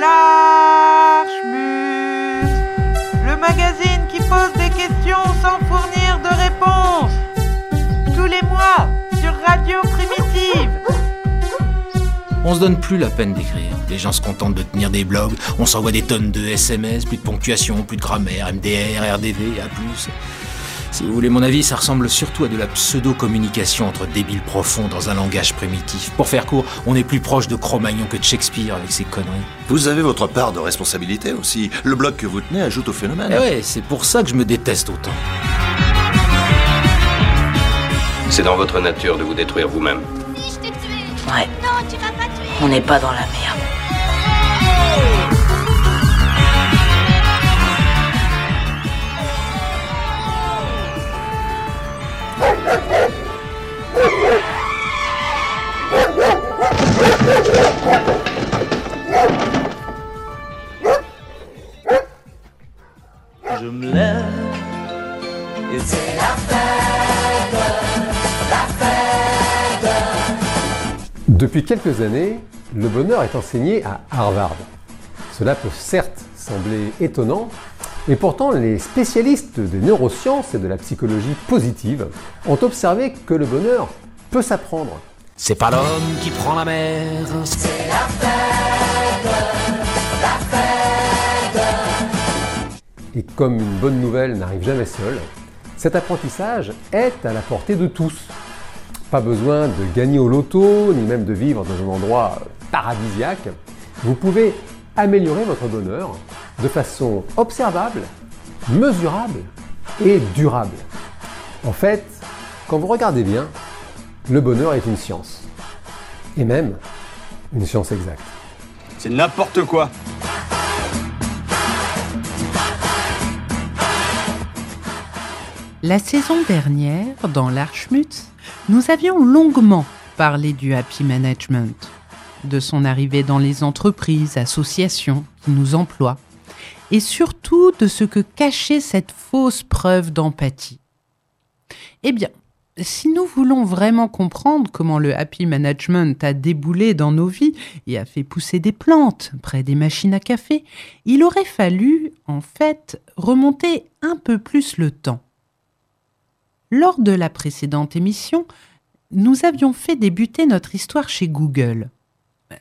L'Archmus, le magazine qui pose des questions sans fournir de réponses. Tous les mois sur Radio Primitive. On se donne plus la peine d'écrire. Les gens se contentent de tenir des blogs, on s'envoie des tonnes de SMS, plus de ponctuation, plus de grammaire, MDR, RDV, A+. Si vous voulez mon avis, ça ressemble surtout à de la pseudo-communication entre débiles profonds dans un langage primitif. Pour faire court, on est plus proche de Cro-Magnon que de Shakespeare avec ses conneries. Vous avez votre part de responsabilité aussi. Le blog que vous tenez ajoute au phénomène. Eh ouais, c'est pour ça que je me déteste autant. C'est dans votre nature de vous détruire vous-même. Si je t'ai tué Ouais, Non, tu m'as pas tué on n'est pas dans la merde. Je me lève Depuis quelques années, le bonheur est enseigné à Harvard. Cela peut certes sembler étonnant, et pourtant les spécialistes des neurosciences et de la psychologie positive ont observé que le bonheur peut s'apprendre. C'est pas l'homme qui prend la mer, c'est Et comme une bonne nouvelle n'arrive jamais seule, cet apprentissage est à la portée de tous. Pas besoin de gagner au loto, ni même de vivre dans un endroit paradisiaque. Vous pouvez améliorer votre bonheur de façon observable, mesurable et durable. En fait, quand vous regardez bien, le bonheur est une science. Et même une science exacte. C'est n'importe quoi. La saison dernière, dans l'Archmutz, nous avions longuement parlé du happy management, de son arrivée dans les entreprises, associations qui nous emploient, et surtout de ce que cachait cette fausse preuve d'empathie. Eh bien, si nous voulons vraiment comprendre comment le happy management a déboulé dans nos vies et a fait pousser des plantes près des machines à café, il aurait fallu, en fait, remonter un peu plus le temps. Lors de la précédente émission, nous avions fait débuter notre histoire chez Google.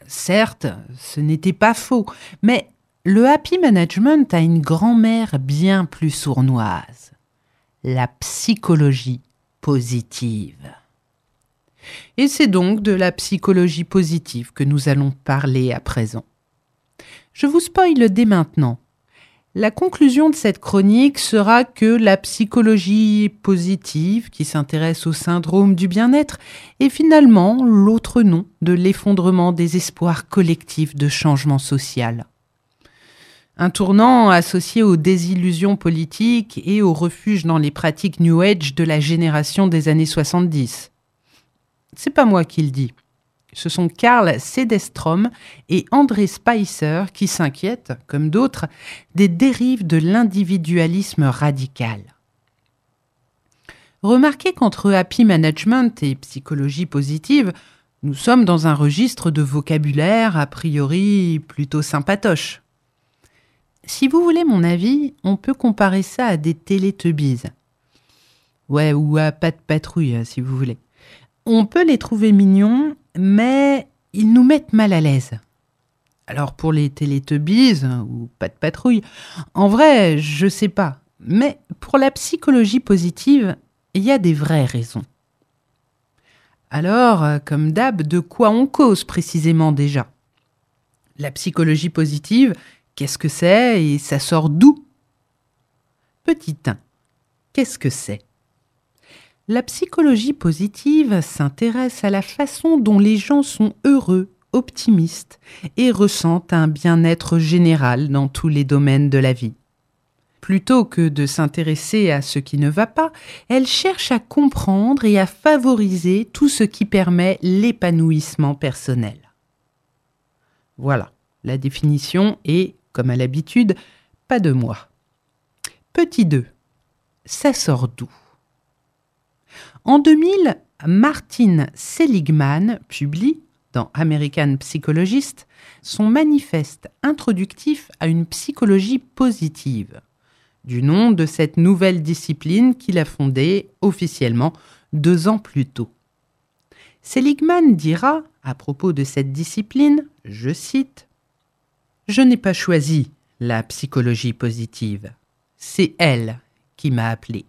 Certes, ce n'était pas faux, mais le happy management a une grand-mère bien plus sournoise. La psychologie positive. Et c'est donc de la psychologie positive que nous allons parler à présent. Je vous spoile dès maintenant. La conclusion de cette chronique sera que la psychologie positive, qui s'intéresse au syndrome du bien-être, est finalement l'autre nom de l'effondrement des espoirs collectifs de changement social. Un tournant associé aux désillusions politiques et au refuge dans les pratiques New Age de la génération des années 70. C'est pas moi qui le dis. Ce sont Karl Sedestrom et André Spicer qui s'inquiètent, comme d'autres, des dérives de l'individualisme radical. Remarquez qu'entre happy management et psychologie positive, nous sommes dans un registre de vocabulaire a priori plutôt sympatoche. Si vous voulez mon avis, on peut comparer ça à des télétubbies. Ouais, ou à Pat Patrouille, si vous voulez. On peut les trouver mignons, mais ils nous mettent mal à l'aise. Alors pour les Télétubbies ou Pat Patrouille, en vrai, je sais pas. Mais pour la psychologie positive, il y a des vraies raisons. Alors, comme d'hab, de quoi on cause précisément déjà? La psychologie positive, Qu'est-ce que c'est et ça sort d'où? Petit 1. Qu'est-ce que c'est? La psychologie positive s'intéresse à la façon dont les gens sont heureux, optimistes et ressentent un bien-être général dans tous les domaines de la vie. Plutôt que de s'intéresser à ce qui ne va pas, elle cherche à comprendre et à favoriser tout ce qui permet l'épanouissement personnel. Voilà, la définition est comme à l'habitude, pas de moi. Petit 2. Ça sort d'où? En 2000, Martin Seligman publie dans American Psychologist son manifeste introductif à une psychologie positive, du nom de cette nouvelle discipline qu'il a fondée officiellement deux ans plus tôt. Seligman dira, à propos de cette discipline, je cite, Je n'ai pas choisi la psychologie positive, c'est elle qui m'a appelé.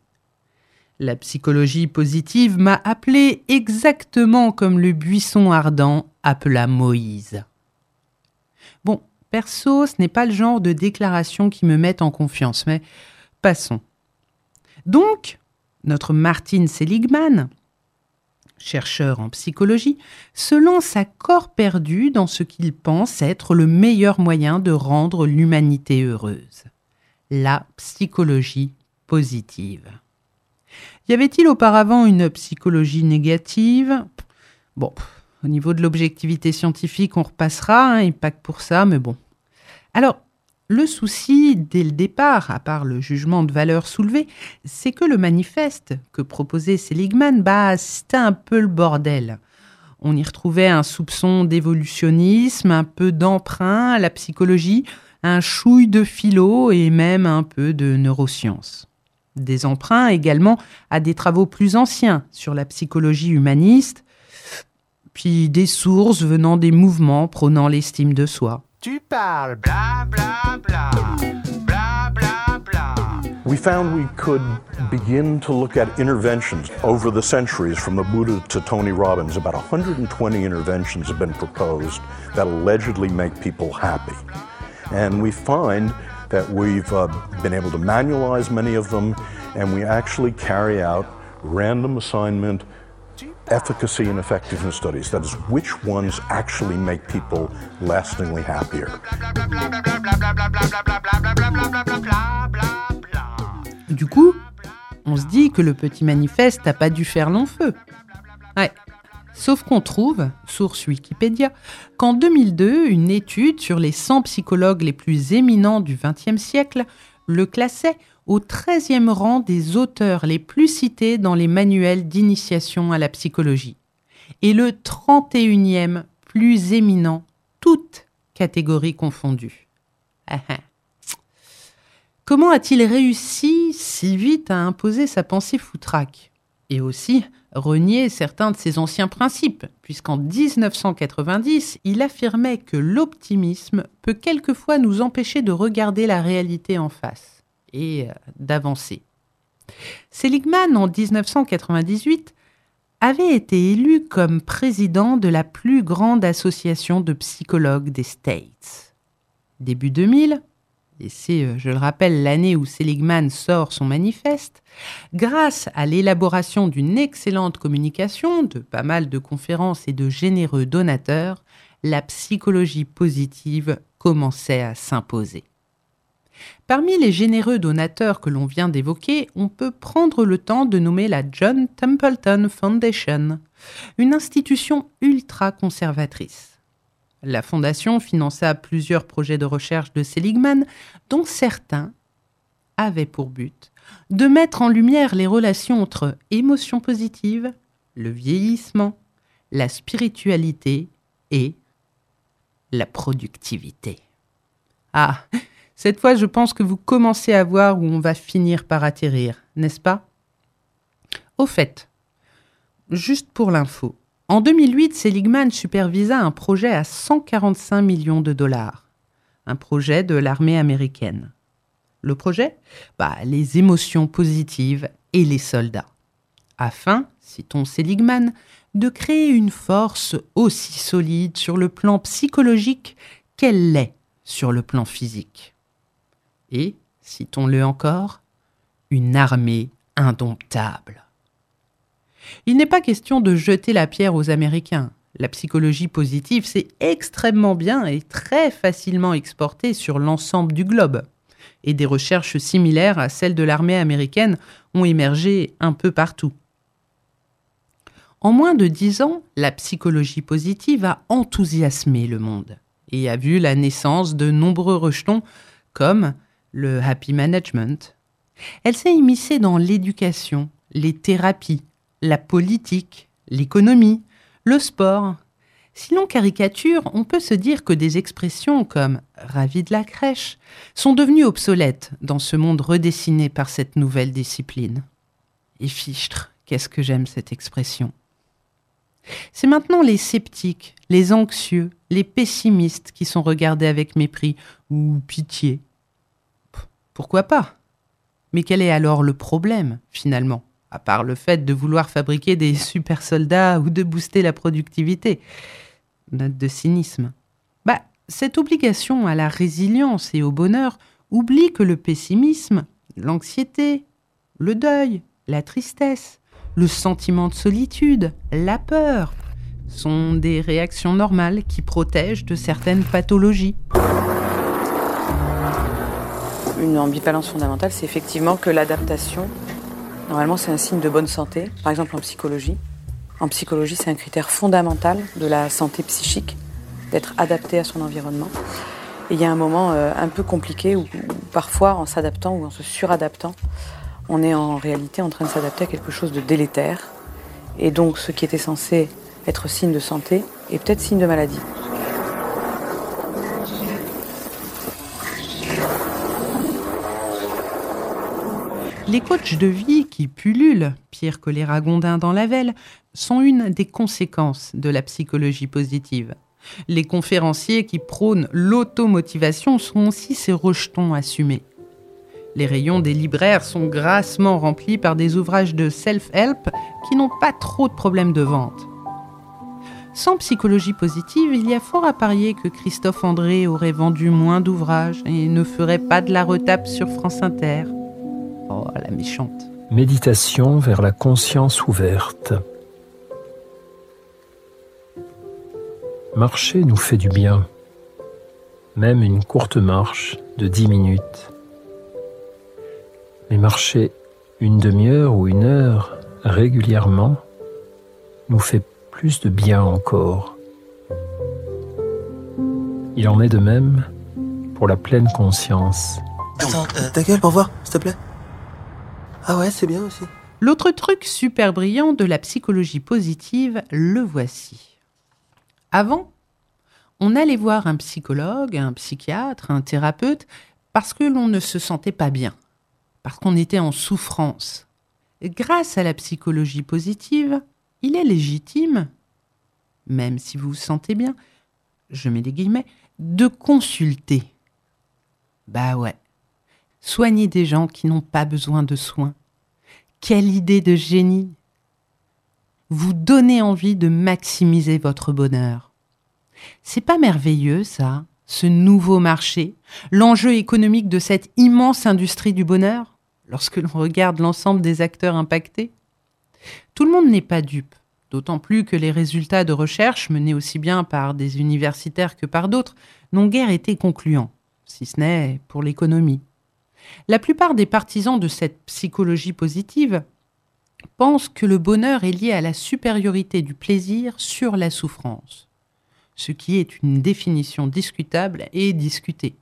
La psychologie positive m'a appelé exactement comme le buisson ardent appela Moïse. Bon, perso, ce n'est pas le genre de déclaration qui me met en confiance, mais passons. Donc, notre Martin Seligman, chercheur en psychologie, se lance à corps perdu dans ce qu'il pense être le meilleur moyen de rendre l'humanité heureuse. La psychologie positive. Y avait-il auparavant une psychologie négative? Bon, au niveau de l'objectivité scientifique, on repassera, et pas que pour ça, mais bon. Alors, le souci, dès le départ, à part le jugement de valeur soulevé, c'est que le manifeste que proposait Seligman, bah, c'était un peu le bordel. On y retrouvait un soupçon d'évolutionnisme, un peu d'emprunt à la psychologie, un chouille de philo et même un peu de neurosciences. Des emprunts également à des travaux plus anciens sur la psychologie humaniste, puis des sources venant des mouvements prônant l'estime de soi. Tu parles bla bla bla bla bla bla. We found we could begin to look at interventions over the centuries from the Buddha to Tony Robbins. About 120 interventions have been proposed that allegedly make people happy. And we find that we've uh, been able to manualize many of them and we actually carry out random assignment efficacy and effectiveness studies. That is, which ones actually make people lastingly happier. Du coup, on se dit que le petit manifeste n'a pas dû faire long feu. Ouais. Sauf qu'on trouve, source Wikipédia, qu'en 2002, une étude sur les 100 psychologues les plus éminents du XXe siècle le classait au 13e rang des auteurs les plus cités dans les manuels d'initiation à la psychologie, et le 31e plus éminent, toutes catégories confondues. Ah, ah. Comment a-t-il réussi si vite à imposer sa pensée foutraque Et aussi renier certains de ses anciens principes, puisqu'en 1990, il affirmait que l'optimisme peut quelquefois nous empêcher de regarder la réalité en face? Et euh, d'avancer. Seligman, en 1998, avait été élu comme président de la plus grande association de psychologues des States. Début 2000, et c'est, euh, je le rappelle, l'année où Seligman sort son manifeste, grâce à l'élaboration d'une excellente communication, de pas mal de conférences et de généreux donateurs, la psychologie positive commençait à s'imposer. Parmi les généreux donateurs que l'on vient d'évoquer, on peut prendre le temps de nommer la John Templeton Foundation, une institution ultra conservatrice. La fondation finança plusieurs projets de recherche de Seligman, dont certains avaient pour but de mettre en lumière les relations entre émotions positives, le vieillissement, la spiritualité et la productivité. Ah, cette fois, je pense que vous commencez à voir où on va finir par atterrir, n'est-ce pas? Au fait, juste pour l'info, en 2008, Seligman supervisa un projet à 145 millions de dollars, un projet de l'armée américaine. Le projet? Bah, Les émotions positives et les soldats. Afin, citons Seligman, de créer une force aussi solide sur le plan psychologique qu'elle l'est sur le plan physique et, citons-le encore, une armée indomptable. Il n'est pas question de jeter la pierre aux Américains. La psychologie positive s'est extrêmement bien et très facilement exportée sur l'ensemble du globe. Et des recherches similaires à celles de l'armée américaine ont émergé un peu partout. En moins de dix ans, la psychologie positive a enthousiasmé le monde et a vu la naissance de nombreux rejetons comme le happy management. Elle s'est immiscée dans l'éducation, les thérapies, la politique, l'économie, le sport, Si l'on caricature, on peut se dire que des expressions comme ravi de la crèche sont devenues obsolètes dans ce monde redessiné par cette nouvelle discipline. Et fichtre, qu'est-ce que j'aime cette expression. C'est maintenant les sceptiques, les anxieux, les pessimistes qui sont regardés avec mépris ou pitié. Pourquoi pas? Mais quel est alors le problème, finalement, à part le fait de vouloir fabriquer des super soldats ou de booster la productivité Note de cynisme. Bah, cette obligation à la résilience et au bonheur oublie que le pessimisme, l'anxiété, le deuil, la tristesse, le sentiment de solitude, la peur, sont des réactions normales qui protègent de certaines pathologies. Une ambivalence fondamentale, c'est effectivement que l'adaptation, normalement, c'est un signe de bonne santé, par exemple en psychologie. En psychologie, c'est un critère fondamental de la santé psychique, d'être adapté à son environnement. Et il y a un moment euh, un peu compliqué où, où parfois, en s'adaptant ou en se suradaptant, on est en réalité en train de s'adapter à quelque chose de délétère. Et donc ce qui était censé être signe de santé est peut-être signe de maladie. Les coachs de vie qui pullulent, pire que les ragondins dans la velle, sont une des conséquences de la psychologie positive. Les conférenciers qui prônent l'automotivation sont aussi ces rejetons assumés. Les rayons des libraires sont grassement remplis par des ouvrages de self-help qui n'ont pas trop de problèmes de vente. Sans psychologie positive, il y a fort à parier que Christophe André aurait vendu moins d'ouvrages et ne ferait pas de la retape sur France Inter. Oh, la méchante. Méditation vers la conscience ouverte. Marcher nous fait du bien, même une courte marche de dix minutes. Mais marcher une demi-heure ou une heure régulièrement nous fait plus de bien encore. Il en est de même pour la pleine conscience. Attends, euh, ta gueule pour voir, s'il te plaît. Ah ouais, c'est bien aussi. L'autre truc super brillant de la psychologie positive, le voici. Avant, on allait voir un psychologue, un psychiatre, un thérapeute, parce que l'on ne se sentait pas bien parce qu'on était en souffrance. Grâce à la psychologie positive, il est légitime, même si vous vous sentez bien, je mets des guillemets, de consulter. Bah ouais. Soigner des gens qui n'ont pas besoin de soins. Quelle idée de génie Vous donnez envie de maximiser votre bonheur. C'est pas merveilleux ça, ce nouveau marché, l'enjeu économique de cette immense industrie du bonheur lorsque l'on regarde l'ensemble des acteurs impactés? Tout le monde n'est pas dupe, d'autant plus que les résultats de recherche menés aussi bien par des universitaires que par d'autres n'ont guère été concluants, si ce n'est pour l'économie. La plupart des partisans de cette psychologie positive pensent que le bonheur est lié à la supériorité du plaisir sur la souffrance, ce qui est une définition discutable et discutée.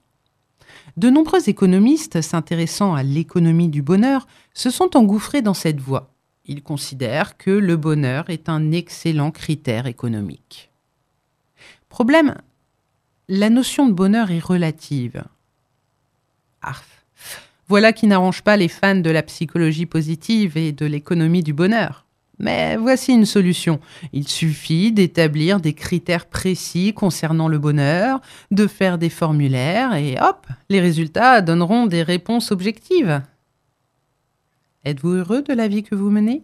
De nombreux économistes s'intéressant à l'économie du bonheur se sont engouffrés dans cette voie. Ils considèrent que le bonheur est un excellent critère économique. Problème, la notion de bonheur est relative. Voilà qui n'arrange pas les fans de la psychologie positive et de l'économie du bonheur. Mais voici une solution. Il suffit d'établir des critères précis concernant le bonheur, de faire des formulaires et hop, les résultats donneront des réponses objectives. Êtes-vous heureux de la vie que vous menez?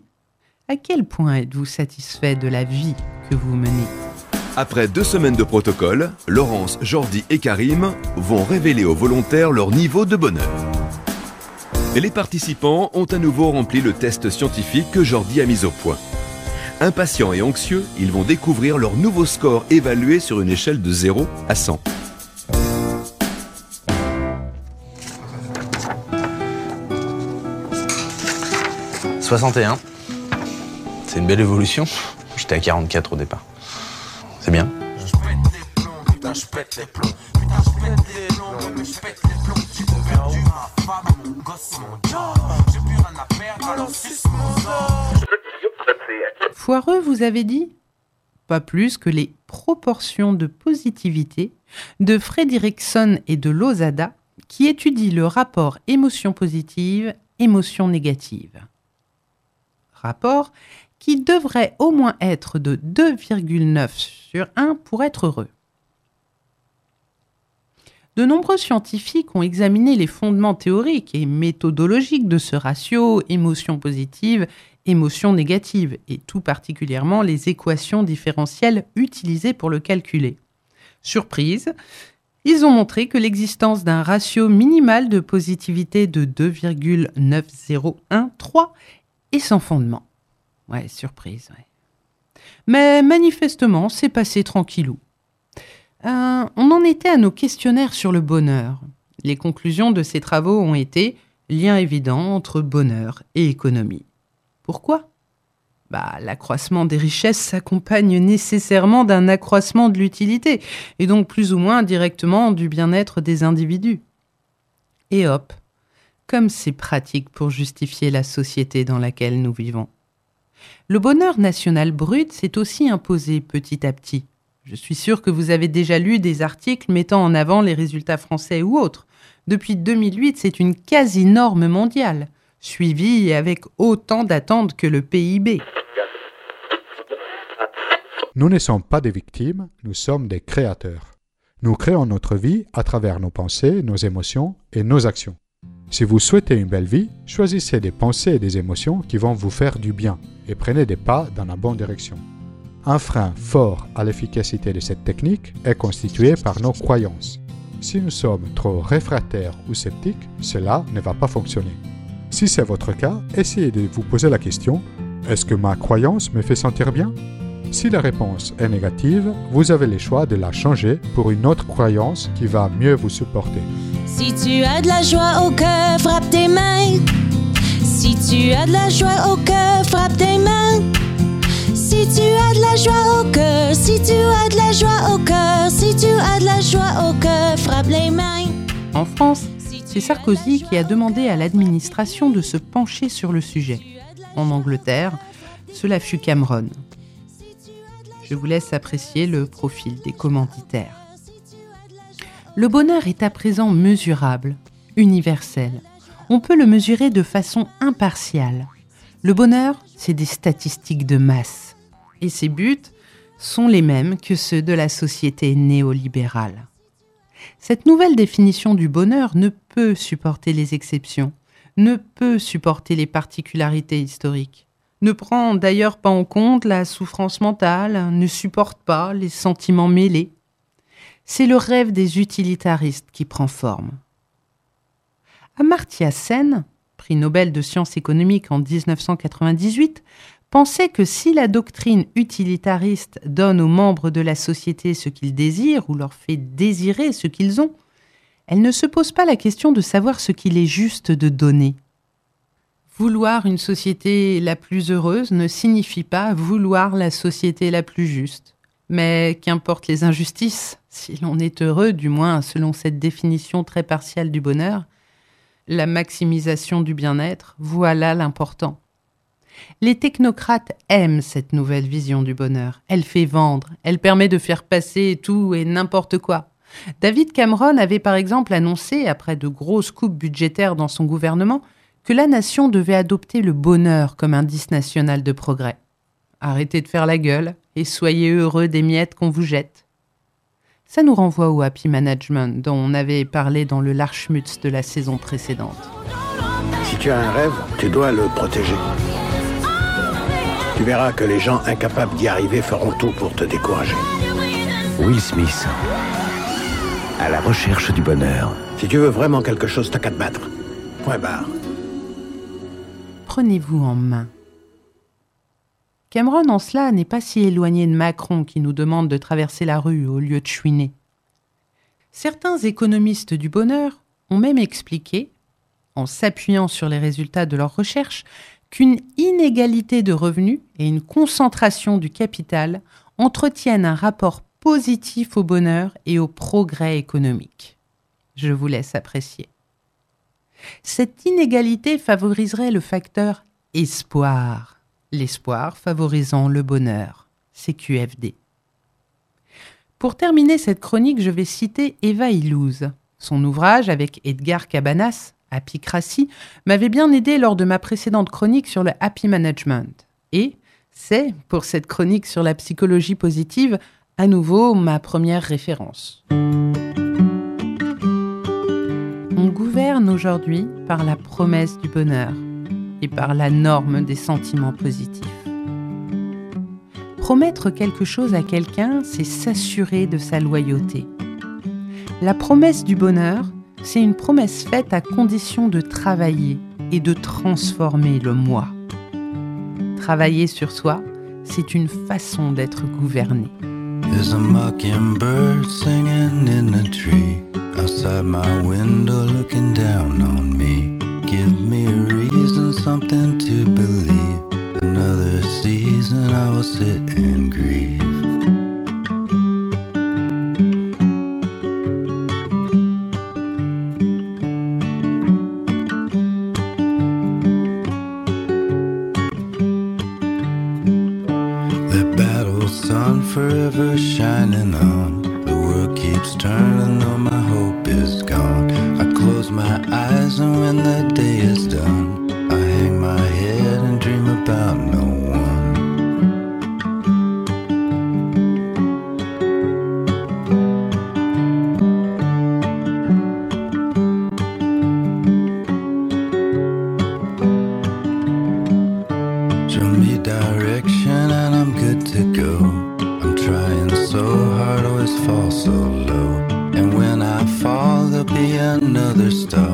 À quel point êtes-vous satisfait de la vie que vous menez? Après deux semaines de protocole, Laurence, Jordi et Karim vont révéler aux volontaires leur niveau de bonheur. Les participants ont à nouveau rempli le test scientifique que Jordi a mis au point. Impatients et anxieux, ils vont découvrir leur nouveau score évalué sur une échelle de 0 à 100. « 61. C'est une belle évolution. J'étais à 44 au départ. C'est bien. Foireux, vous avez dit? Pas plus que les proportions de positivité de Fredrickson et de Lozada, qui étudient le rapport émotion positive, émotion négative. Rapport qui devrait au moins être de 2,9 sur 1 pour être heureux. De nombreux scientifiques ont examiné les fondements théoriques et méthodologiques de ce ratio émotion positive, émotion négative, et tout particulièrement les équations différentielles utilisées pour le calculer. Surprise, ils ont montré que l'existence d'un ratio minimal de positivité de 2,9013 est sans fondement. Ouais, surprise. Mais manifestement, c'est passé tranquillou. Euh, on en était à nos questionnaires sur le bonheur. Les conclusions de ces travaux ont été lien évident entre bonheur et économie. Pourquoi? Bah, L'accroissement des richesses s'accompagne nécessairement d'un accroissement de l'utilité, et donc plus ou moins directement du bien-être des individus. Et hop, comme c'est pratique pour justifier la société dans laquelle nous vivons. Le bonheur national brut s'est aussi imposé petit à petit. Je suis sûr que vous avez déjà lu des articles mettant en avant les résultats français ou autres. Depuis 2008, c'est une quasi-norme mondiale, suivie avec autant d'attentes que le PIB. Nous ne sommes pas des victimes, nous sommes des créateurs. Nous créons notre vie à travers nos pensées, nos émotions et nos actions. Si vous souhaitez une belle vie, choisissez des pensées et des émotions qui vont vous faire du bien et prenez des pas dans la bonne direction. Un frein fort à l'efficacité de cette technique est constitué par nos croyances. Si nous sommes trop réfractaires ou sceptiques, cela ne va pas fonctionner. Si c'est votre cas, essayez de vous poser la question est-ce que ma croyance me fait sentir bien? Si la réponse est négative, vous avez le choix de la changer pour une autre croyance qui va mieux vous supporter. Si tu as de la joie au cœur, frappe tes mains. Si tu as de la joie au cœur, frappe tes mains. Si tu as de la joie au cœur, si tu as de la joie au cœur, si tu as de la joie au cœur, frappe les mains. En France, c'est Sarkozy qui a demandé à l'administration de se pencher sur le sujet. En Angleterre, cela fut Cameron. Je vous laisse apprécier le profil des commanditaires. Le bonheur est à présent mesurable, universel. On peut le mesurer de façon impartiale. Le bonheur, c'est des statistiques de masse et ses buts sont les mêmes que ceux de la société néolibérale. Cette nouvelle définition du bonheur ne peut supporter les exceptions, ne peut supporter les particularités historiques, ne prend d'ailleurs pas en compte la souffrance mentale, ne supporte pas les sentiments mêlés. C'est le rêve des utilitaristes qui prend forme. Amartya Sen, prix Nobel de sciences économiques en 1998, pensait que si la doctrine utilitariste donne aux membres de la société ce qu'ils désirent ou leur fait désirer ce qu'ils ont, elle ne se pose pas la question de savoir ce qu'il est juste de donner. Vouloir une société la plus heureuse ne signifie pas vouloir la société la plus juste. Mais qu'importe les injustices, si l'on est heureux, du moins selon cette définition très partielle du bonheur, la maximisation du bien-être, voilà l'important. Les technocrates aiment cette nouvelle vision du bonheur. Elle fait vendre, elle permet de faire passer tout et n'importe quoi. David Cameron avait par exemple annoncé, après de grosses coupes budgétaires dans son gouvernement, que la nation devait adopter le bonheur comme indice national de progrès. Arrêtez de faire la gueule et soyez heureux des miettes qu'on vous jette. Ça nous renvoie au happy management dont on avait parlé dans le Larchmutz de la saison précédente. Si tu as un rêve, tu dois le protéger. Tu verras que les gens incapables d'y arriver feront tout pour te décourager. Will Smith, à la recherche du bonheur. Si tu veux vraiment quelque chose, t'as qu'à te battre. Point barre. Prenez-vous en main. Cameron en cela n'est pas si éloigné de Macron qui nous demande de traverser la rue au lieu de chouiner. Certains économistes du bonheur ont même expliqué, en s'appuyant sur les résultats de leurs recherches, qu'une inégalité de revenus et une concentration du capital entretiennent un rapport positif au bonheur et au progrès économique. Je vous laisse apprécier. Cette inégalité favoriserait le facteur espoir, l'espoir favorisant le bonheur, CQFD. Pour terminer cette chronique, je vais citer Eva Illouz. Son ouvrage avec Edgar Cabanas, Apicratie, m'avait bien aidé lors de ma précédente chronique sur le happy management. Et c'est, pour cette chronique sur la psychologie positive, à nouveau ma première référence. On gouverne aujourd'hui par la promesse du bonheur et par la norme des sentiments positifs. Promettre quelque chose à quelqu'un, c'est s'assurer de sa loyauté. La promesse du bonheur, c'est une promesse faite à condition de travailler et de transformer le moi. Travailler sur soi, c'est une façon d'être gouverné. There's a mockingbird singing in a tree outside my window looking down on me. Give me a reason, something to believe. Another season I will sit and grieve. Direction and I'm good to go. I'm trying so hard, always fall so low. And when I fall, there'll be another star.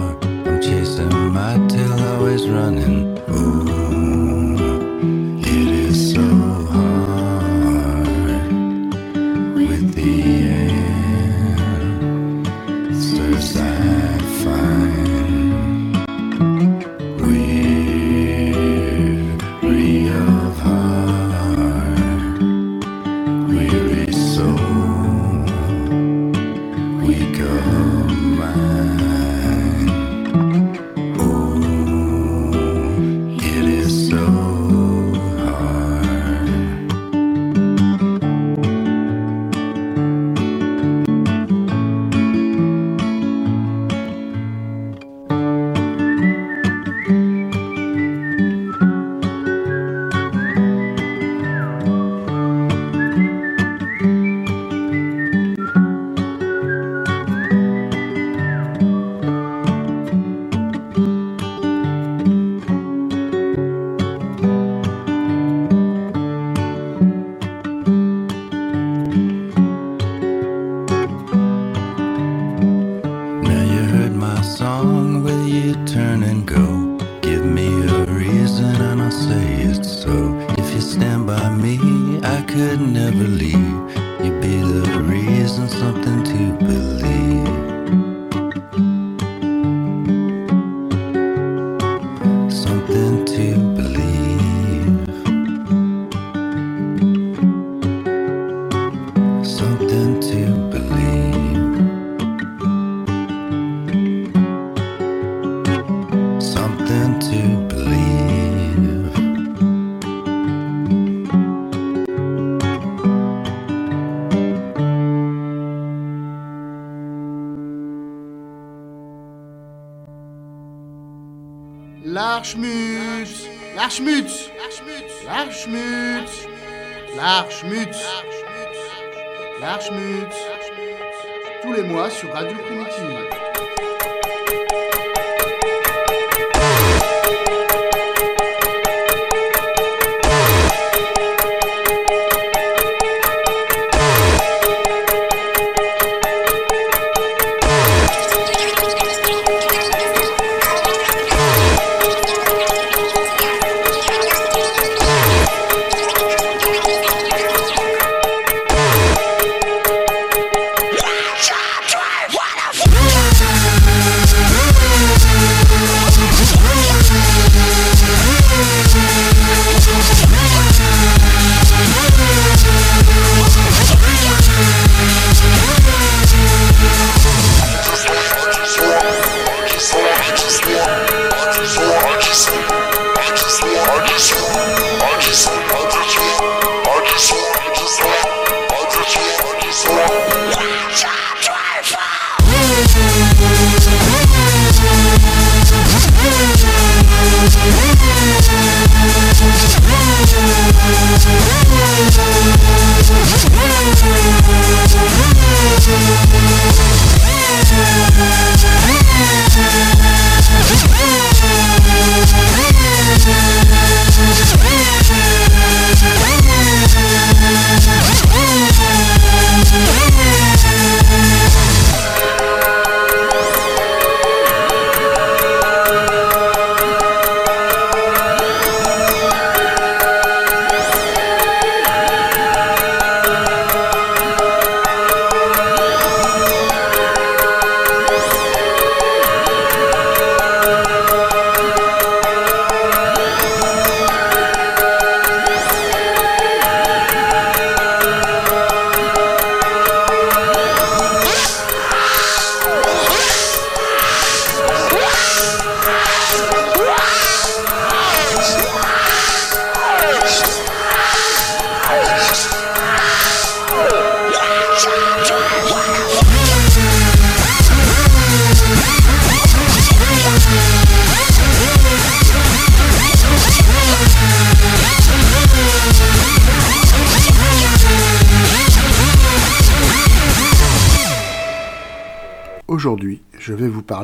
L'Archmutz L'Archmutz L'Archmutz L'Archmutz L'Archmutz Tous les mois sur Radio Primitive.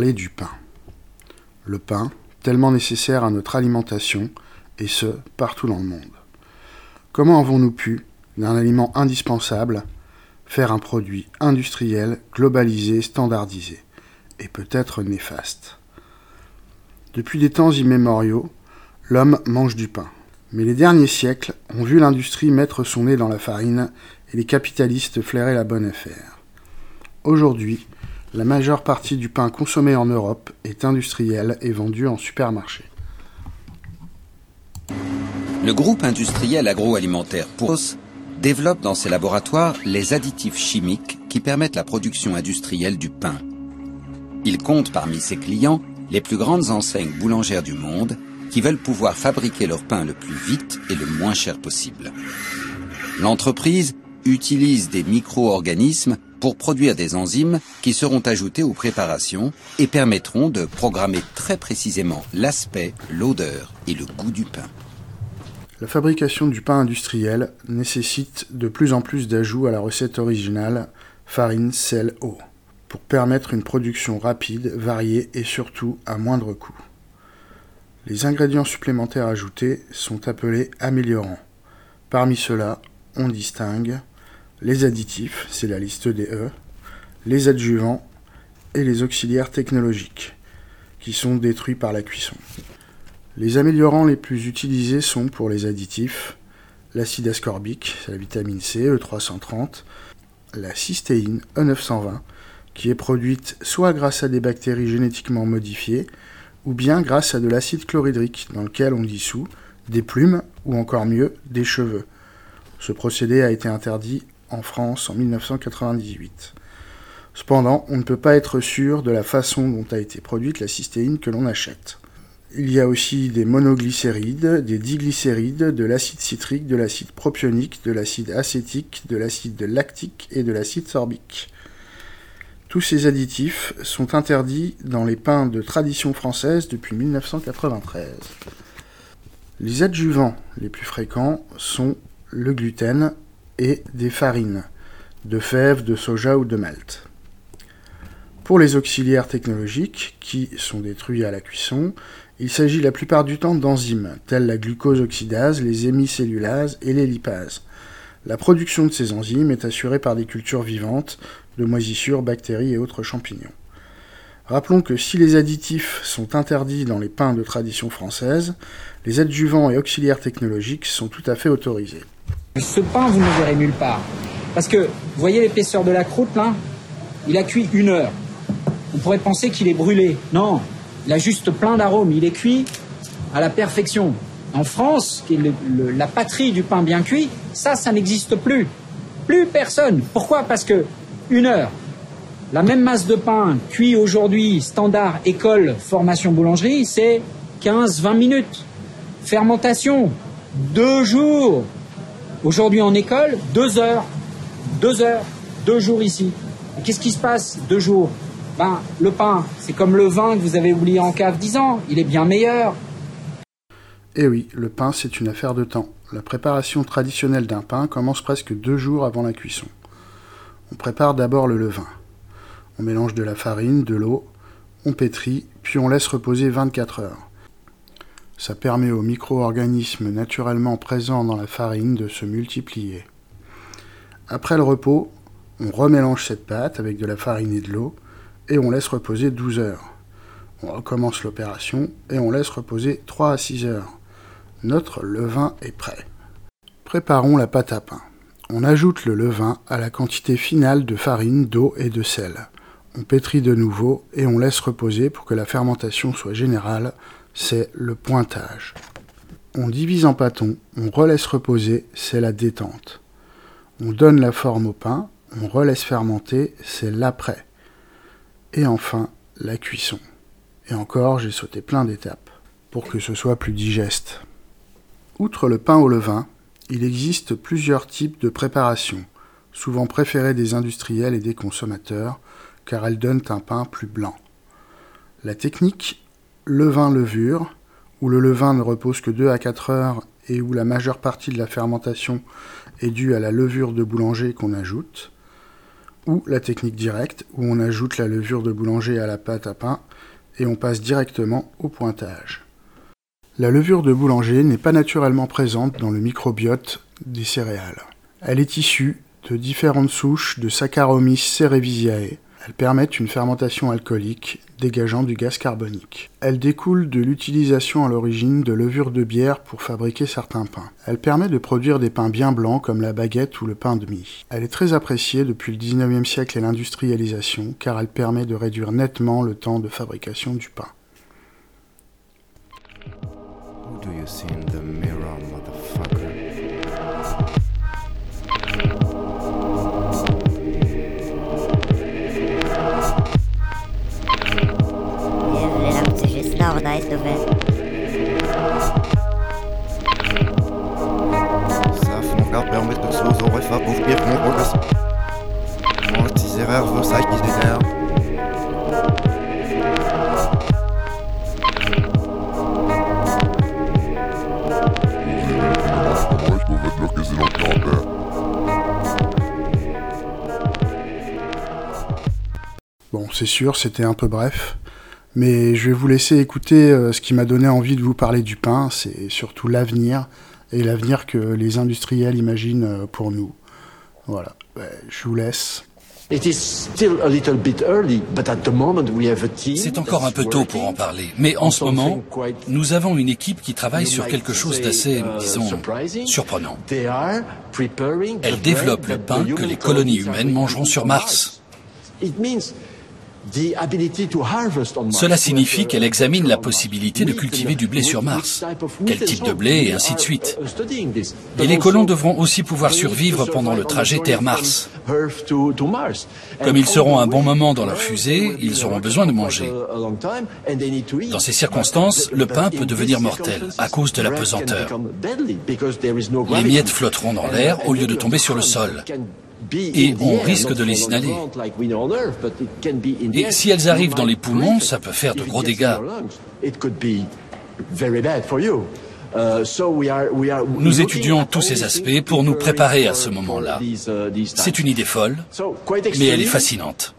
Du pain. Le pain, tellement nécessaire à notre alimentation, et ce, partout dans le monde. Comment avons-nous pu, d'un aliment indispensable, faire un produit industriel, globalisé, standardisé, et peut-être néfaste? Depuis des temps immémoriaux, l'homme mange du pain. Mais les derniers siècles ont vu l'industrie mettre son nez dans la farine et les capitalistes flairer la bonne affaire. Aujourd'hui, la majeure partie du pain consommé en Europe est industriel et vendu en supermarché. Le groupe industriel agroalimentaire Pouros développe dans ses laboratoires les additifs chimiques qui permettent la production industrielle du pain. Il compte parmi ses clients les plus grandes enseignes boulangères du monde qui veulent pouvoir fabriquer leur pain le plus vite et le moins cher possible. L'entreprise utilise des micro-organismes pour produire des enzymes qui seront ajoutées aux préparations et permettront de programmer très précisément l'aspect, l'odeur et le goût du pain. La fabrication du pain industriel nécessite de plus en plus d'ajouts à la recette originale farine, sel, eau, pour permettre une production rapide, variée et surtout à moindre coût. Les ingrédients supplémentaires ajoutés sont appelés améliorants. Parmi ceux-là, on distingue les additifs, c'est la liste des E, les adjuvants et les auxiliaires technologiques, qui sont détruits par la cuisson. Les améliorants les plus utilisés sont pour les additifs l'acide ascorbique, c'est la vitamine C, E330, la cystéine, E920, qui est produite soit grâce à des bactéries génétiquement modifiées, ou bien grâce à de l'acide chlorhydrique, dans lequel on dissout des plumes, ou encore mieux, des cheveux. Ce procédé a été interdit en France en 1998. Cependant, on ne peut pas être sûr de la façon dont a été produite la cystéine que l'on achète. Il y a aussi des monoglycérides, des diglycérides, de l'acide citrique, de l'acide propionique, de l'acide acétique, de l'acide lactique et de l'acide sorbique. Tous ces additifs sont interdits dans les pains de tradition française depuis 1993. Les adjuvants les plus fréquents sont le gluten et des farines, de fèves, de soja ou de malt. Pour les auxiliaires technologiques, qui sont détruits à la cuisson, il s'agit la plupart du temps d'enzymes, telles la glucose oxydase, les hémicellulases et les lipases. La production de ces enzymes est assurée par des cultures vivantes, de moisissures, bactéries et autres champignons. Rappelons que si les additifs sont interdits dans les pains de tradition française, les adjuvants et auxiliaires technologiques sont tout à fait autorisés. Ce pain, vous ne le verrez nulle part. Parce que, vous voyez l'épaisseur de la croûte là Il a cuit une heure. On pourrait penser qu'il est brûlé. Non, il a juste plein d'arômes. Il est cuit à la perfection. En France, qui est la patrie du pain bien cuit, ça, ça n'existe plus. Plus personne. Pourquoi? Parce que une heure, la même masse de pain cuit aujourd'hui, standard, école, formation, boulangerie, c'est 15-20 minutes. Fermentation, deux jours. Aujourd'hui en école, deux heures. Deux heures, deux jours ici. Qu'est-ce qui se passe deux jours? Ben, le pain, c'est comme le vin que vous avez oublié en cave dix ans. Il est bien meilleur. Eh oui, le pain, c'est une affaire de temps. La préparation traditionnelle d'un pain commence presque deux jours avant la cuisson. On prépare d'abord le levain. On mélange de la farine, de l'eau, on pétrit, puis on laisse reposer 24 heures. Ça permet aux micro-organismes naturellement présents dans la farine de se multiplier. Après le repos, on remélange cette pâte avec de la farine et de l'eau et on laisse reposer 12 heures. On recommence l'opération et on laisse reposer 3 à 6 heures. Notre levain est prêt. Préparons la pâte à pain. On ajoute le levain à la quantité finale de farine, d'eau et de sel. On pétrit de nouveau et on laisse reposer pour que la fermentation soit générale, c'est le pointage. On divise en pâtons, on relaisse reposer, c'est la détente. On donne la forme au pain, on relaisse fermenter, c'est l'après. Et enfin, la cuisson. Et encore, j'ai sauté plein d'étapes pour que ce soit plus digeste. Outre le pain au levain, il existe plusieurs types de préparations. souvent préférée des industriels et des consommateurs, car elles donnent un pain plus blanc. La technique levain-levure, où le levain ne repose que 2 à 4 heures et où la majeure partie de la fermentation est due à la levure de boulanger qu'on ajoute, ou la technique directe, où on ajoute la levure de boulanger à la pâte à pain et on passe directement au pointage. La levure de boulanger n'est pas naturellement présente dans le microbiote des céréales. Elle est issue de différentes souches de Saccharomyces cerevisiae. Elles permettent une fermentation alcoolique dégageant du gaz carbonique. Elle découle de l'utilisation à l'origine de levure de bière pour fabriquer certains pains. Elle permet de produire des pains bien blancs comme la baguette ou le pain de mie. Elle est très appréciée depuis le 19e siècle et l'industrialisation car elle permet de réduire nettement le temps de fabrication du pain. Jezu, co się stało, daj stówę. Ça, mon gars, permet de choses au refa pour pire mon progrès. Mon tes erreurs, vos sacs qui déterrent. Bon, c'est sûr, c'était un peu bref, mais je vais vous laisser écouter euh, ce qui m'a donné envie de vous parler du pain, c'est surtout l'avenir, et l'avenir que les industriels imaginent euh, pour nous. Voilà, Ouais, je vous laisse. C'est encore un peu tôt pour en parler, mais en ce moment, nous avons une équipe qui travaille sur quelque chose d'assez, disons, surprenant. Elle développe le pain que les colonies humaines mangeront sur Mars. Cela signifie qu'elle examine la possibilité de cultiver du blé sur Mars, quel type de blé et ainsi de suite. Et les colons devront aussi pouvoir survivre pendant le trajet Terre-Mars. Comme ils seront un bon moment dans leur fusée, ils auront besoin de manger. Dans ces circonstances, le pain peut devenir mortel à cause de la pesanteur. Les miettes flotteront dans l'air au lieu de tomber sur le sol. Et on risque de les inhaler. Et si elles arrivent dans les poumons, ça peut faire de gros dégâts. Nous étudions tous ces aspects pour nous préparer à ce moment-là. C'est une idée folle, mais elle est fascinante.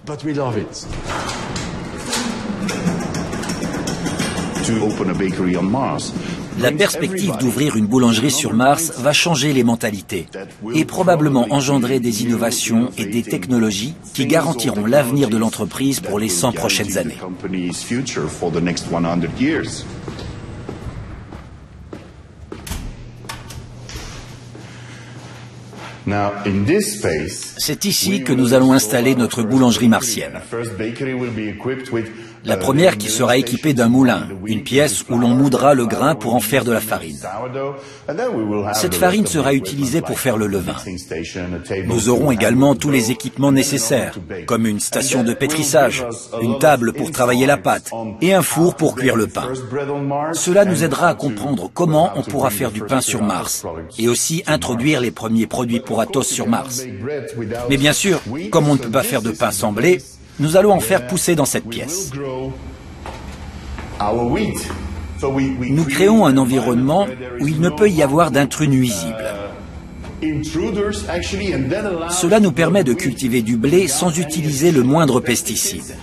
La perspective d'ouvrir une boulangerie sur Mars va changer les mentalités et probablement engendrer des innovations et des technologies qui garantiront l'avenir de l'entreprise pour les 100 prochaines années. C'est ici que nous allons installer notre boulangerie martienne. La première qui sera équipée d'un moulin, une pièce où l'on moudra le grain pour en faire de la farine. Cette farine sera utilisée pour faire le levain. Nous aurons également tous les équipements nécessaires, comme une station de pétrissage, une table pour travailler la pâte et un four pour cuire le pain. Cela nous aidera à comprendre comment on pourra faire du pain sur Mars et aussi introduire les premiers produits pour Athos sur Mars. Mais bien sûr, comme on ne peut pas faire de pain sans blé, nous allons en faire pousser dans cette pièce. Nous créons un environnement où il ne peut y avoir d'intrus nuisibles. Cela nous permet de cultiver du blé sans utiliser le moindre pesticide.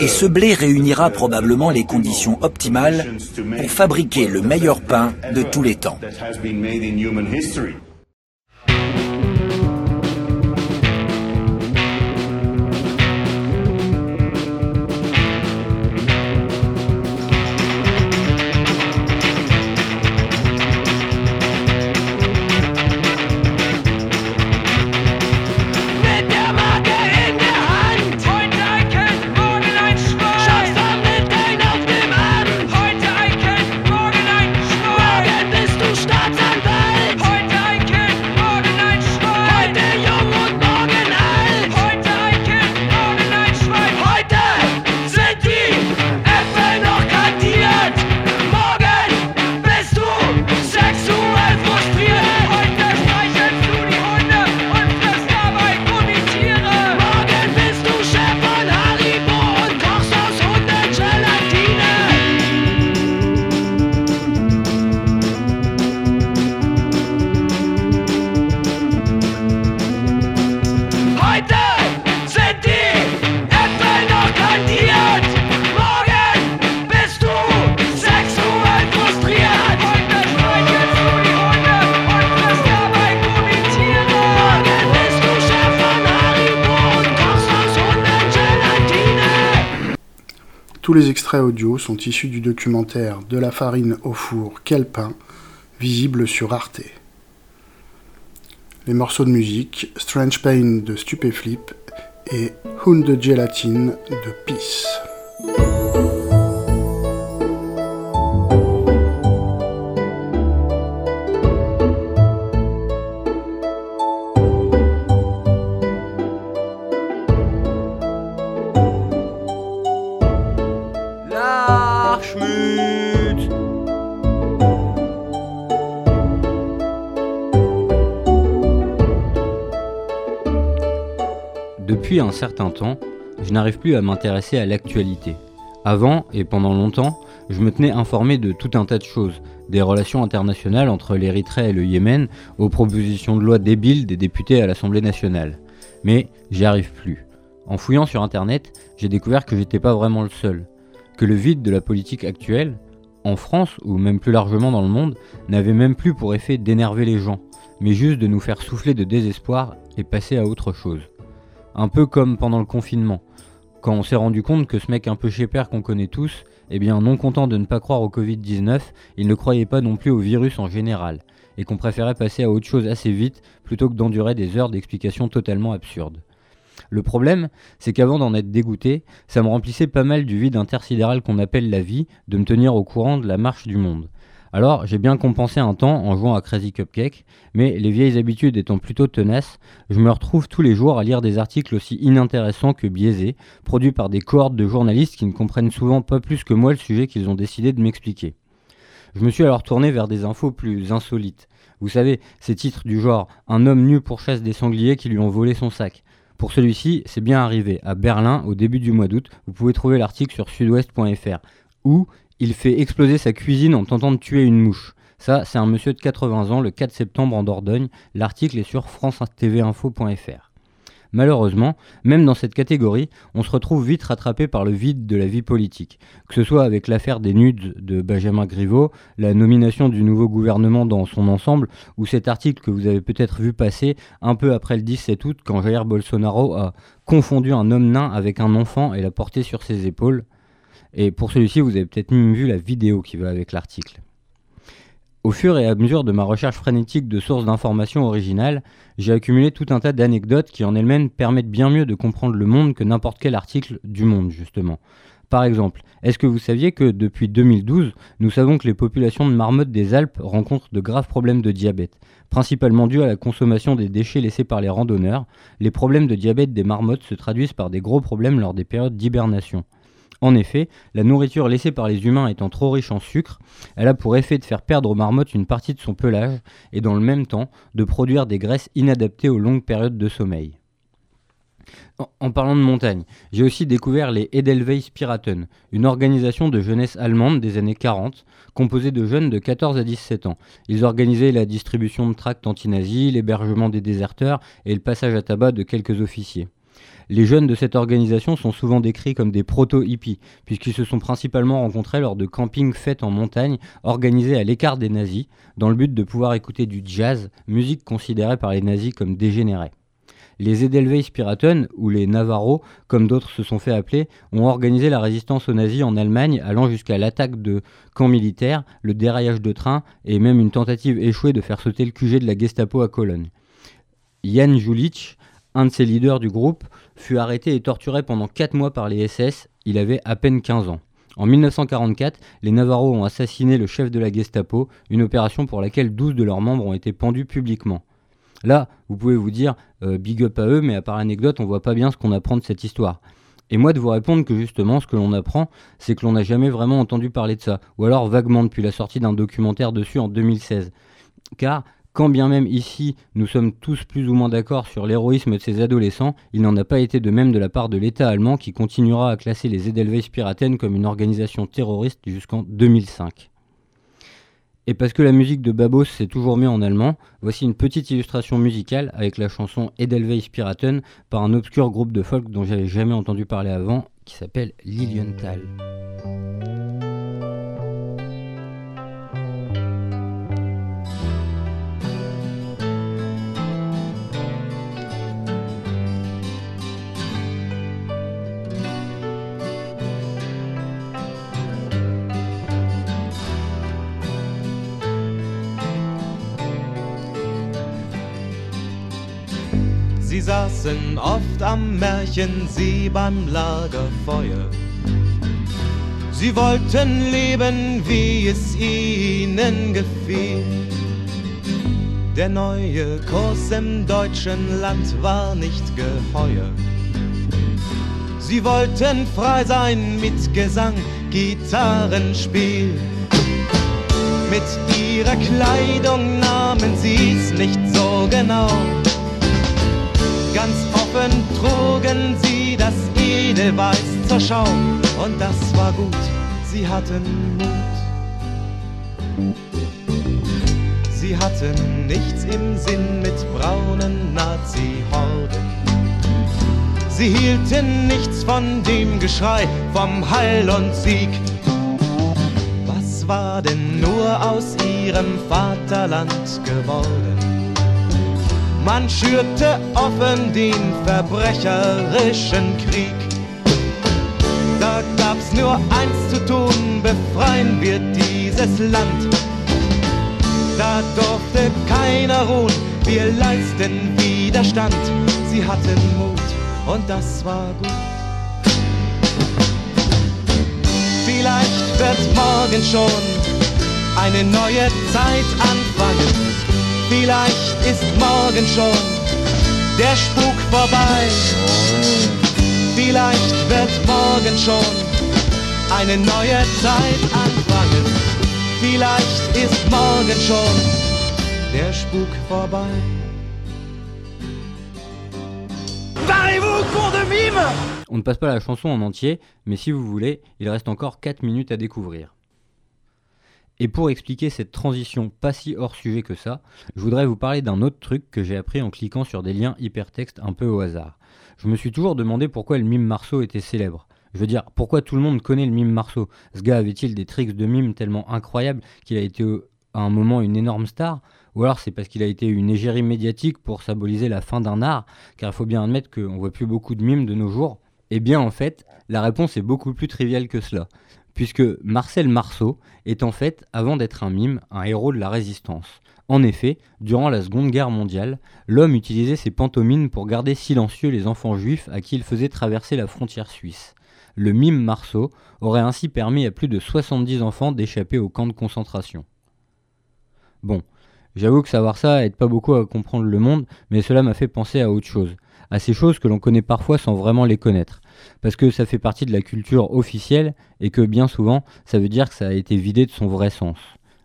Et ce blé réunira probablement les conditions optimales pour fabriquer le meilleur pain de tous les temps. Tous les extraits audio sont issus du documentaire De la farine au four, quel pain, visible sur Arte. Les morceaux de musique Strange Pain de Stupéflip et Hunde Gelatine de Peace. Un certain temps, je n'arrive plus à m'intéresser à l'actualité. Avant, et pendant longtemps, je me tenais informé de tout un tas de choses, des relations internationales entre l'Érythrée et le Yémen, aux propositions de loi débiles des députés à l'Assemblée nationale. Mais j'y arrive plus. En fouillant sur internet, j'ai découvert que j'étais pas vraiment le seul, que le vide de la politique actuelle, en France ou même plus largement dans le monde, n'avait même plus pour effet d'énerver les gens, mais juste de nous faire souffler de désespoir et passer à autre chose. Un peu comme pendant le confinement, quand on s'est rendu compte que ce mec un peu père qu'on connaît tous, eh bien non content de ne pas croire au Covid-19, il ne croyait pas non plus au virus en général, et qu'on préférait passer à autre chose assez vite plutôt que d'endurer des heures d'explications totalement absurdes. Le problème, c'est qu'avant d'en être dégoûté, ça me remplissait pas mal du vide intersidéral qu'on appelle la vie, de me tenir au courant de la marche du monde. Alors, j'ai bien compensé un temps en jouant à Crazy Cupcake, mais les vieilles habitudes étant plutôt tenaces, je me retrouve tous les jours à lire des articles aussi inintéressants que biaisés, produits par des cohortes de journalistes qui ne comprennent souvent pas plus que moi le sujet qu'ils ont décidé de m'expliquer. Je me suis alors tourné vers des infos plus insolites. Vous savez, ces titres du genre Un homme nu pourchasse des sangliers qui lui ont volé son sac. Pour celui-ci, c'est bien arrivé, à Berlin, au début du mois d'août. Vous pouvez trouver l'article sur sudouest.fr. Ou il fait exploser sa cuisine en tentant de tuer une mouche. Ça, c'est un monsieur de 80 ans le 4 septembre en Dordogne. L'article est sur france-tv-info.fr. Malheureusement, même dans cette catégorie, on se retrouve vite rattrapé par le vide de la vie politique, que ce soit avec l'affaire des nudes de Benjamin Griveaux, la nomination du nouveau gouvernement dans son ensemble, ou cet article que vous avez peut-être vu passer un peu après le 17 août quand Jair Bolsonaro a confondu un homme nain avec un enfant et l'a porté sur ses épaules. Et pour celui-ci, vous avez peut-être même vu la vidéo qui va avec l'article. Au fur et à mesure de ma recherche frénétique de sources d'informations originales, j'ai accumulé tout un tas d'anecdotes qui en elles-mêmes permettent bien mieux de comprendre le monde que n'importe quel article du monde, justement. Par exemple, est-ce que vous saviez que depuis 2012, nous savons que les populations de marmottes des Alpes rencontrent de graves problèmes de diabète, principalement dus à la consommation des déchets laissés par les randonneurs? Les problèmes de diabète des marmottes se traduisent par des gros problèmes lors des périodes d'hibernation. En effet, la nourriture laissée par les humains étant trop riche en sucre, elle a pour effet de faire perdre aux marmottes une partie de son pelage et dans le même temps de produire des graisses inadaptées aux longues périodes de sommeil. En parlant de montagne, j'ai aussi découvert les Edelweiss Piraten, une organisation de jeunesse allemande des années 40, composée de jeunes de 14 à 17 ans. Ils organisaient la distribution de tracts anti-nazis, l'hébergement des déserteurs et le passage à tabac de quelques officiers. Les jeunes de cette organisation sont souvent décrits comme des proto-hippies, puisqu'ils se sont principalement rencontrés lors de campings faits en montagne, organisés à l'écart des nazis, dans le but de pouvoir écouter du jazz, musique considérée par les nazis comme dégénérée. Les Edelweiss Piraten, ou les Navarros, comme d'autres se sont fait appeler, ont organisé la résistance aux nazis en Allemagne, allant jusqu'à l'attaque de camps militaires, le déraillage de trains et même une tentative échouée de faire sauter le QG de la Gestapo à Cologne. Jan Julich, un de ses leaders du groupe, fut arrêté et torturé pendant 4 mois par les SS, il avait à peine 15 ans. En 1944, les Navarros ont assassiné le chef de la Gestapo, une opération pour laquelle 12 de leurs membres ont été pendus publiquement. Là, vous pouvez vous dire, euh, big up à eux, mais à part l'anecdote, on voit pas bien ce qu'on apprend de cette histoire. Et moi de vous répondre que justement, ce que l'on apprend, c'est que l'on n'a jamais vraiment entendu parler de ça, ou alors vaguement depuis la sortie d'un documentaire dessus en 2016. Car quand bien même ici nous sommes tous plus ou moins d'accord sur l'héroïsme de ces adolescents, il n'en a pas été de même de la part de l'État allemand qui continuera à classer les Edelweiss Piraten comme une organisation terroriste jusqu'en 2005. Et parce que la musique de Babos s'est toujours mis en allemand, voici une petite illustration musicale avec la chanson Edelweiss Piraten par un obscur groupe de folk dont j'avais jamais entendu parler avant qui s'appelle Lilienthal. Sie saßen oft am Märchensee beim Lagerfeuer. Sie wollten leben, wie es ihnen gefiel. Der neue Kurs im deutschen Land war nicht geheuer. Sie wollten frei sein mit Gesang, Gitarrenspiel. Mit ihrer Kleidung nahmen sie's nicht so genau. Ganz offen trugen sie das Edelweiß zur Schau und das war gut, sie hatten Mut. Sie hatten nichts im Sinn mit braunen Nazi-Horden. Sie hielten nichts von dem Geschrei vom Heil und Sieg. Was war denn nur aus ihrem Vaterland geworden? Man schürte offen den verbrecherischen Krieg. Da gab's nur eins zu tun, befreien wir dieses Land da durfte keiner ruhen, wir leisten Widerstand. Sie hatten Mut und das war gut. Vielleicht wird morgen schon eine neue Zeit anfangen. Vielleicht ist morgen schon der Spuk vorbei. Vielleicht wird morgen schon eine neue Zeit anfangen. Vielleicht ist morgen schon der Spuk vorbei. On ne passe pas la chanson en entier, mais si vous voulez, il reste encore 4 minutes à découvrir. Et pour expliquer cette transition pas si hors sujet que ça, je voudrais vous parler d'un autre truc que j'ai appris en cliquant sur des liens hypertextes un peu au hasard. Je me suis toujours demandé pourquoi le mime Marceau était célèbre. Je veux dire, pourquoi tout le monde connaît le mime Marceau? Ce gars avait-il des tricks de mime tellement incroyables qu'il a été à un moment une énorme star? Ou alors c'est parce qu'il a été une égérie médiatique pour symboliser la fin d'un art? Car il faut bien admettre qu'on voit plus beaucoup de mimes de nos jours. Eh bien en fait, la réponse est beaucoup plus triviale que cela. Puisque Marcel Marceau est en fait, avant d'être un mime, un héros de la résistance. En effet, durant la Seconde Guerre mondiale, l'homme utilisait ses pantomimes pour garder silencieux les enfants juifs à qui il faisait traverser la frontière suisse le mime Marceau aurait ainsi permis à plus de 70 enfants d'échapper au camp de concentration. Bon, j'avoue que savoir ça aide pas beaucoup à comprendre le monde, mais cela m'a fait penser à autre chose, à ces choses que l'on connaît parfois sans vraiment les connaître, parce que ça fait partie de la culture officielle et que bien souvent ça veut dire que ça a été vidé de son vrai sens.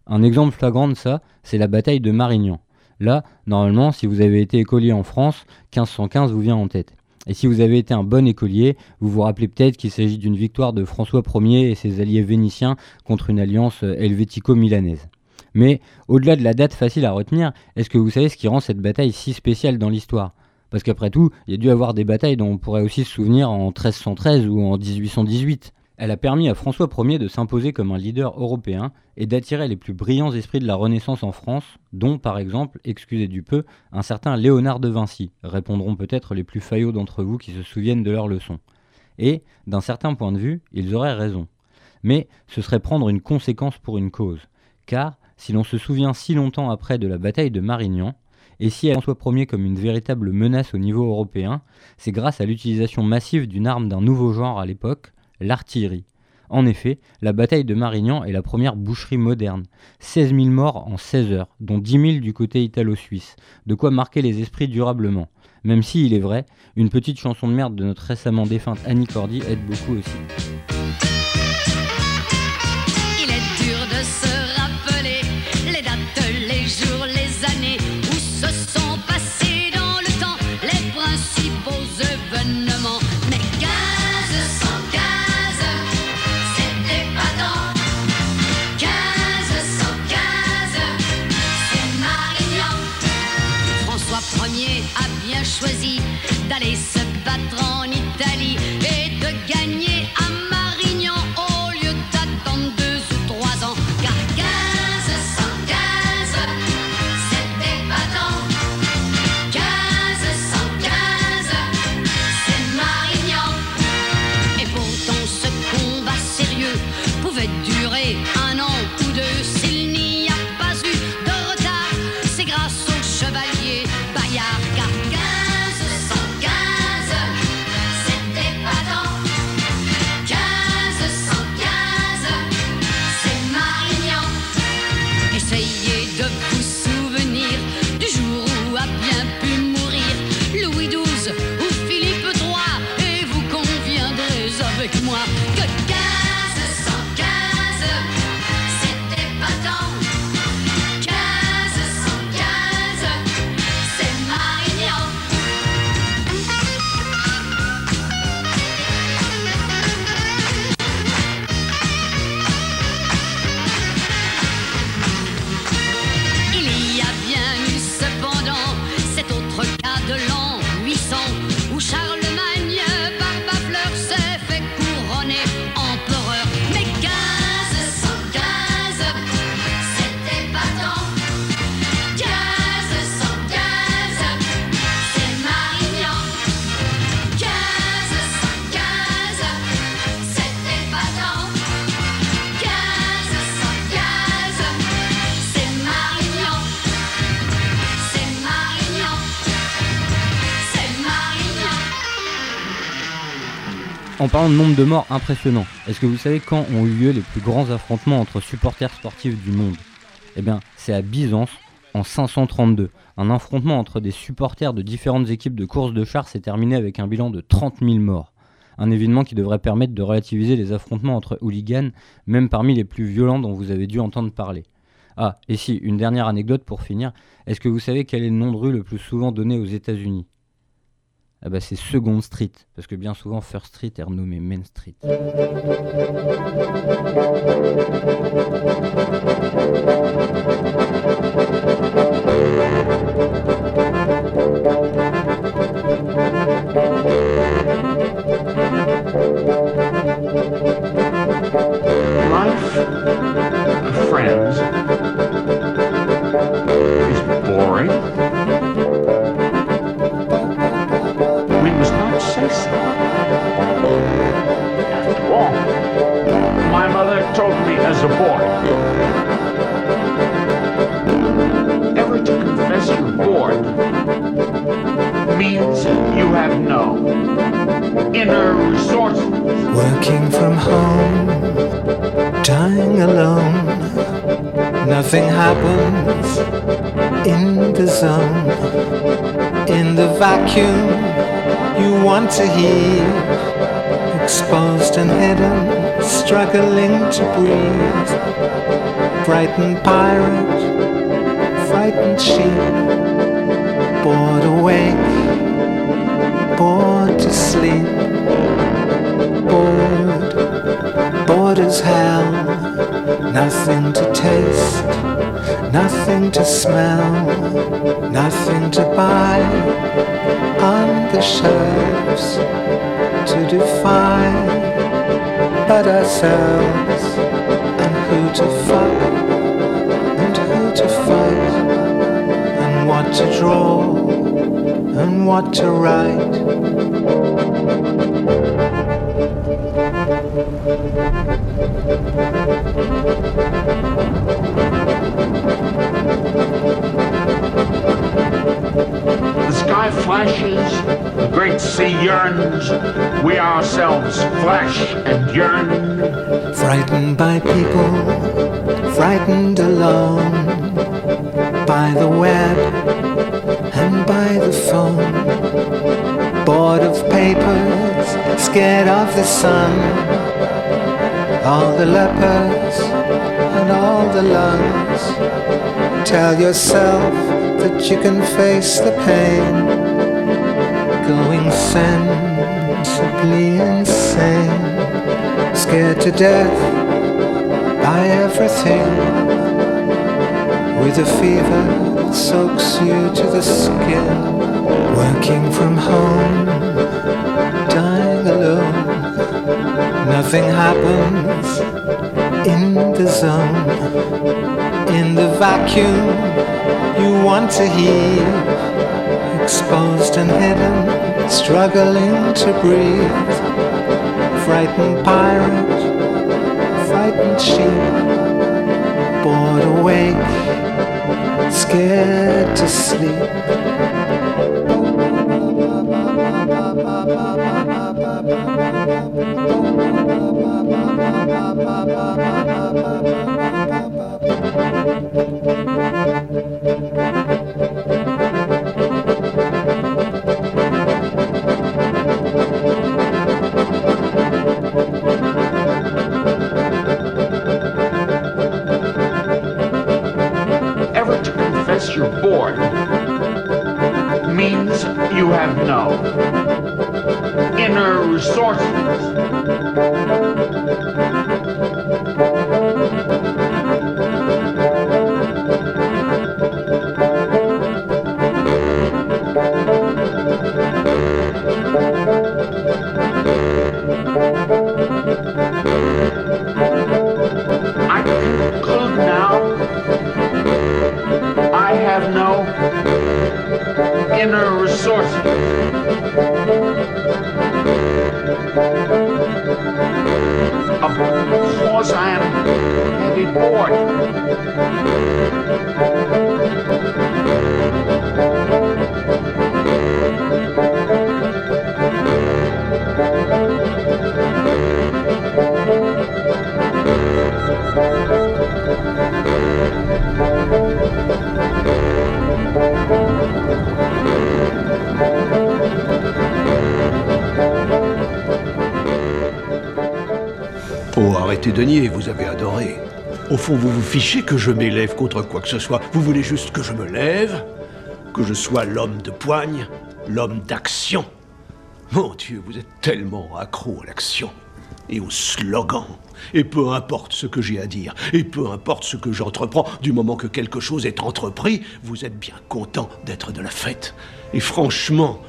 Un exemple flagrant de ça, c'est la bataille de Marignan. Là, normalement, si vous avez été écolier en France, 1515 vous vient en tête. Et si vous avez été un bon écolier, vous vous rappelez peut-être qu'il s'agit d'une victoire de François Ier et ses alliés vénitiens contre une alliance euh, helvético-milanaise. Mais au-delà de la date facile à retenir, est-ce que vous savez ce qui rend cette bataille si spéciale dans l'histoire? Parce qu'après tout, il y a dû avoir des batailles dont on pourrait aussi se souvenir en 1313 ou en 1818. Elle a permis à François Ier de s'imposer comme un leader européen et d'attirer les plus brillants esprits de la Renaissance en France, dont par exemple, excusez du peu, un certain Léonard de Vinci, répondront peut-être les plus faillots d'entre vous qui se souviennent de leurs leçons. Et, d'un certain point de vue, ils auraient raison. Mais ce serait prendre une conséquence pour une cause, car si l'on se souvient si longtemps après de la bataille de Marignan, et si elle François Ier comme une véritable menace au niveau européen, c'est grâce à l'utilisation massive d'une arme d'un nouveau genre à l'époque, l'artillerie. En effet, la bataille de Marignan est la première boucherie moderne. 16 000 morts en 16 heures, dont 10 000 du côté italo-suisse. De quoi marquer les esprits durablement. Même si, il est vrai, une petite chanson de merde de notre récemment défunte Annie Cordy aide beaucoup aussi. Parlant de nombre de morts impressionnant, est-ce que vous savez quand ont eu lieu les plus grands affrontements entre supporters sportifs du monde? Eh bien, c'est à Byzance en 532. Un affrontement entre des supporters de différentes équipes de course de chars s'est terminé avec un bilan de 30 000 morts. Un événement qui devrait permettre de relativiser les affrontements entre hooligans, même parmi les plus violents dont vous avez dû entendre parler. Ah, et si, une dernière anecdote pour finir. Est-ce que vous savez quel est le nom de rue le plus souvent donné aux États-Unis? Ah bah c'est Second Street, parce que bien souvent First Street est renommé Main Street. Working from home, dying alone. Nothing happens in the zone, in the vacuum you want to hear exposed and hidden, struggling to breathe. Frightened pirate, frightened sheep, bored awake, bored to sleep, bored, bored as hell. Nothing to taste, nothing to smell, nothing to buy on the shelves to define but ourselves and who to fuck and who to fight and what to draw and what to write. Yearns, we ourselves flash and yearn. Frightened by people, frightened alone, by the web and by the phone. Bored of papers, scared of the sun. All the lepers and all the lungs. Tell yourself that you can face the pain going sensibly insane, scared to death by everything, with a fever that soaks you to the skin, working from home, dying alone. Nothing happens in the zone, in the vacuum you want to hear exposed and hidden, struggling to breathe. Frightened pirate, frightened sheep, bored awake, scared to sleep. sorcerers Vous avez adoré. Au fond, vous vous fichez que je m'élève contre quoi que ce soit. Vous voulez juste que je me lève, que je sois l'homme de poigne, l'homme d'action. Mon Dieu, vous êtes tellement accro à l'action et au slogan. Et peu importe ce que j'ai à dire, et peu importe ce que j'entreprends, du moment que quelque chose est entrepris, vous êtes bien content d'être de la fête. Et franchement,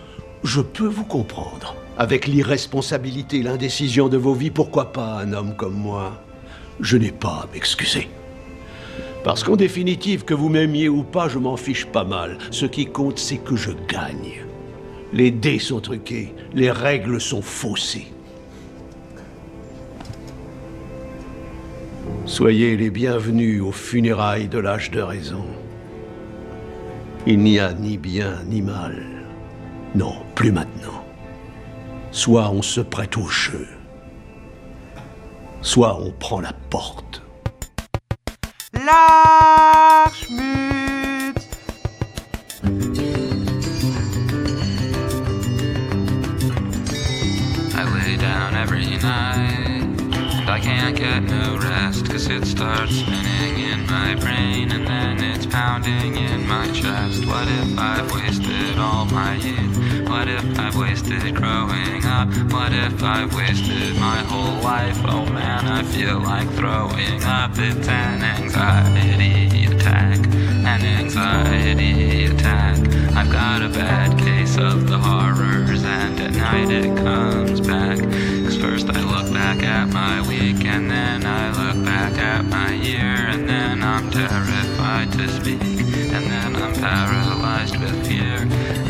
je peux vous comprendre. Avec l'irresponsabilité, l'indécision de vos vies, pourquoi pas un homme comme moi? Je n'ai pas à m'excuser. Parce qu'en définitive, que vous m'aimiez ou pas, je m'en fiche pas mal. Ce qui compte, c'est que je gagne. Les dés sont truqués, les règles sont faussées. Soyez les bienvenus aux funérailles de l'âge de raison. Il n'y a ni bien ni mal. Non, plus maintenant. Soit on se prête au jeu, soit on prend la porte. I lay down every night. and I can't get no rest cause it starts spinning in my brain and then it's pounding in my chest. What if I've wasted all my youth? What if I've wasted growing up? What if I've wasted my whole life? Oh man, I feel like throwing up. It's an anxiety attack, an anxiety attack. I've got a bad case of the horrors, and at night it comes back. Cause first I look back at my week, and then I look back at my year, and then I'm terrified to speak, and then I'm paralyzed with fear,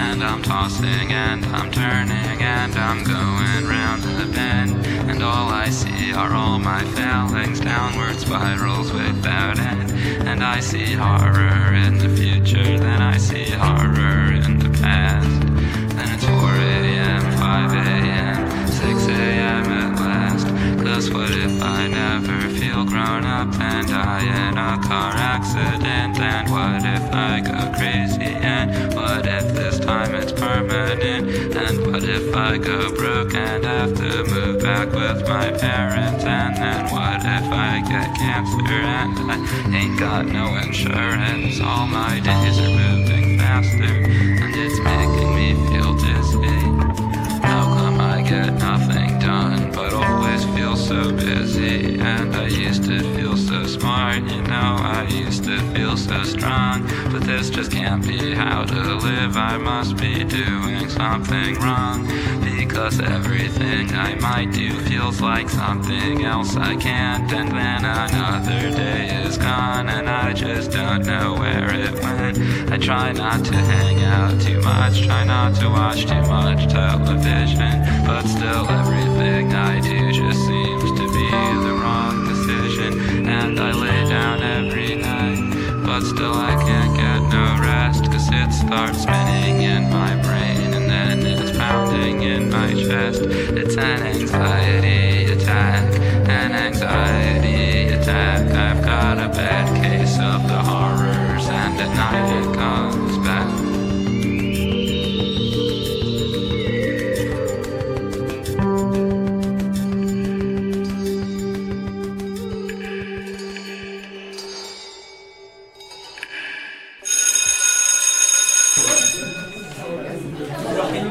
and I'm tossing and I'm turning, and I'm going round the bend, and all I see are all my failings, downward spirals without end, and I see horror in the future, then I see horror in the past, then it's 4 a.m., 5 a.m., 6 a.m. at last. I never feel grown up and die in a car accident? And what if I go crazy? And what if this time it's permanent? And what if I go broke and have to move back with my parents? And then what if I get cancer and I ain't got no insurance? All my days are moving faster and it's making me feel dizzy. How come I get nothing done, but so busy? And I used to feel so smart, you know, I used to feel so strong. But this just can't be how to live, I must be doing something wrong. Because everything I might do feels like something else I can't. And then another day is gone, and I just don't know where it went. I try not to hang out too much, try not to watch too much television. But still, everything I do just seems to be the wrong decision. And I lay down every night, but still I can't get no rest. Cause it starts spinning in my brain, pounding in my chest. It's an anxiety attack, an anxiety attack. I've got a bad case of the horrors, and at night it comes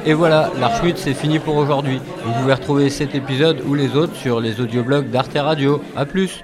Et voilà, l'Archmut c'est fini pour aujourd'hui. Vous pouvez retrouver cet épisode ou les autres sur les audioblogs d'Arte Radio. A plus